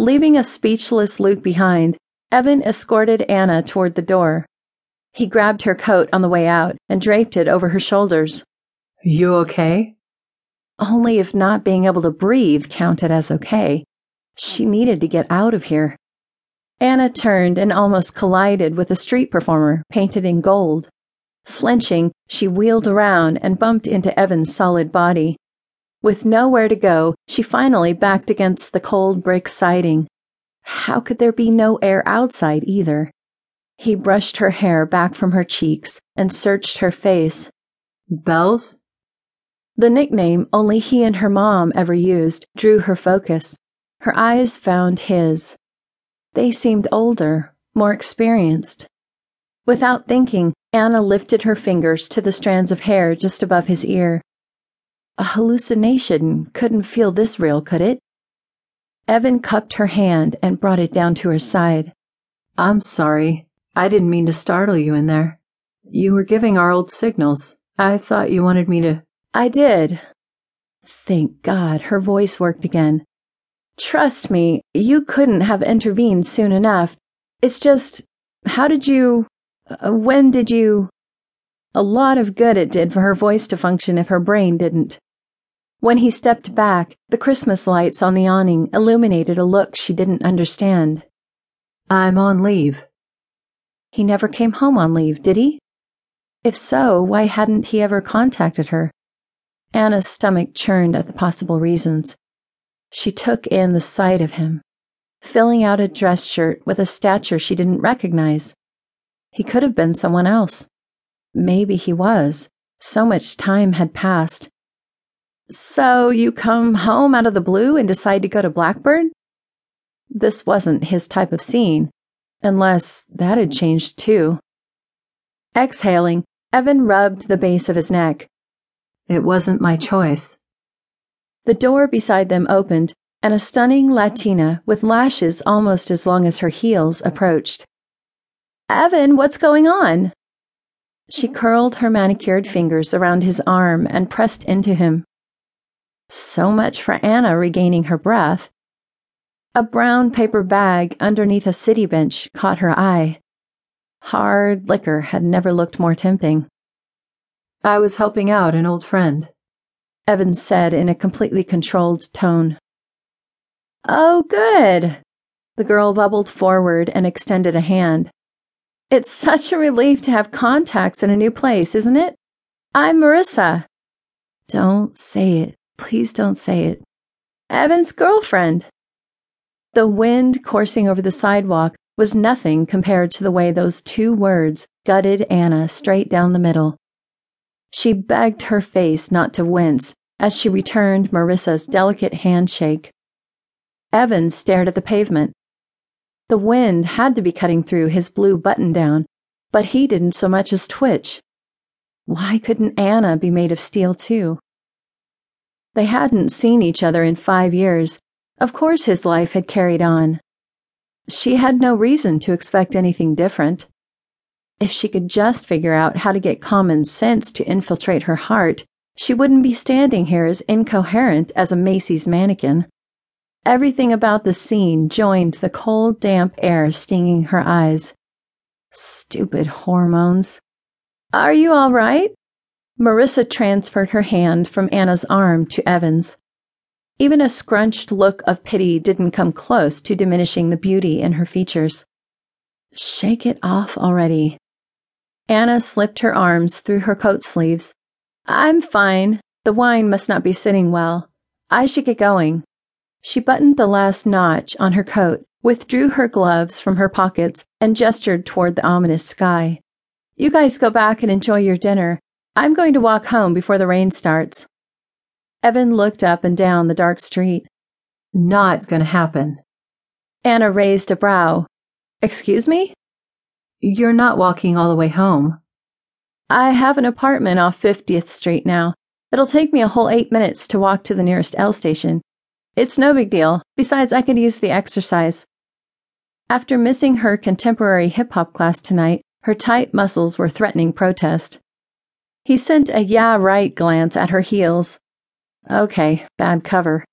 Leaving a speechless Luke behind, Evan escorted Anna toward the door. He grabbed her coat on the way out and draped it over her shoulders. You okay? Only if not being able to breathe counted as okay. She needed to get out of here. Anna turned and almost collided with a street performer painted in gold. Flinching, she wheeled around and bumped into Evan's solid body. With nowhere to go, she finally backed against the cold brick siding. How could there be no air outside either? He brushed her hair back from her cheeks and searched her face. Bells? The nickname only he and her mom ever used drew her focus. Her eyes found his. They seemed older, more experienced. Without thinking, Anna lifted her fingers to the strands of hair just above his ear. A hallucination couldn't feel this real, could it? Evan cupped her hand and brought it down to her side. I'm sorry. I didn't mean to startle you in there. You were giving our old signals. I thought you wanted me to. I did. Thank God, her voice worked again. Trust me, you couldn't have intervened soon enough. It's just, how did you. Uh, when did you. A lot of good it did for her voice to function if her brain didn't. When he stepped back, the Christmas lights on the awning illuminated a look she didn't understand. I'm on leave. He never came home on leave, did he? If so, why hadn't he ever contacted her? Anna's stomach churned at the possible reasons. She took in the sight of him, filling out a dress shirt with a stature she didn't recognize. He could have been someone else. Maybe he was. So much time had passed. So you come home out of the blue and decide to go to Blackbird? This wasn't his type of scene, unless that had changed too. Exhaling, Evan rubbed the base of his neck. It wasn't my choice. The door beside them opened, and a stunning Latina with lashes almost as long as her heels approached. Evan, what's going on? She curled her manicured fingers around his arm and pressed into him. So much for Anna regaining her breath. A brown paper bag underneath a city bench caught her eye. Hard liquor had never looked more tempting. I was helping out an old friend. Evans said in a completely controlled tone. Oh, good. The girl bubbled forward and extended a hand. It's such a relief to have contacts in a new place, isn't it? I'm Marissa. Don't say it. Please don't say it. Evan's girlfriend. The wind coursing over the sidewalk was nothing compared to the way those two words gutted Anna straight down the middle. She begged her face not to wince as she returned Marissa's delicate handshake. Evans stared at the pavement. The wind had to be cutting through his blue button down, but he didn't so much as twitch. Why couldn't Anna be made of steel too? They hadn't seen each other in five years. Of course his life had carried on. She had no reason to expect anything different. If she could just figure out how to get common sense to infiltrate her heart, she wouldn't be standing here as incoherent as a Macy's mannequin. Everything about the scene joined the cold, damp air stinging her eyes. Stupid hormones. Are you all right? Marissa transferred her hand from Anna's arm to Evan's. Even a scrunched look of pity didn't come close to diminishing the beauty in her features. Shake it off already. Anna slipped her arms through her coat sleeves I'm fine. The wine must not be sitting well. I should get going. She buttoned the last notch on her coat, withdrew her gloves from her pockets, and gestured toward the ominous sky. You guys go back and enjoy your dinner. I'm going to walk home before the rain starts. Evan looked up and down the dark street. Not gonna happen. Anna raised a brow. Excuse me? You're not walking all the way home. I have an apartment off 50th Street now. It'll take me a whole eight minutes to walk to the nearest L station. It's no big deal. Besides, I could use the exercise. After missing her contemporary hip hop class tonight, her tight muscles were threatening protest. He sent a yeah right glance at her heels. Okay, bad cover.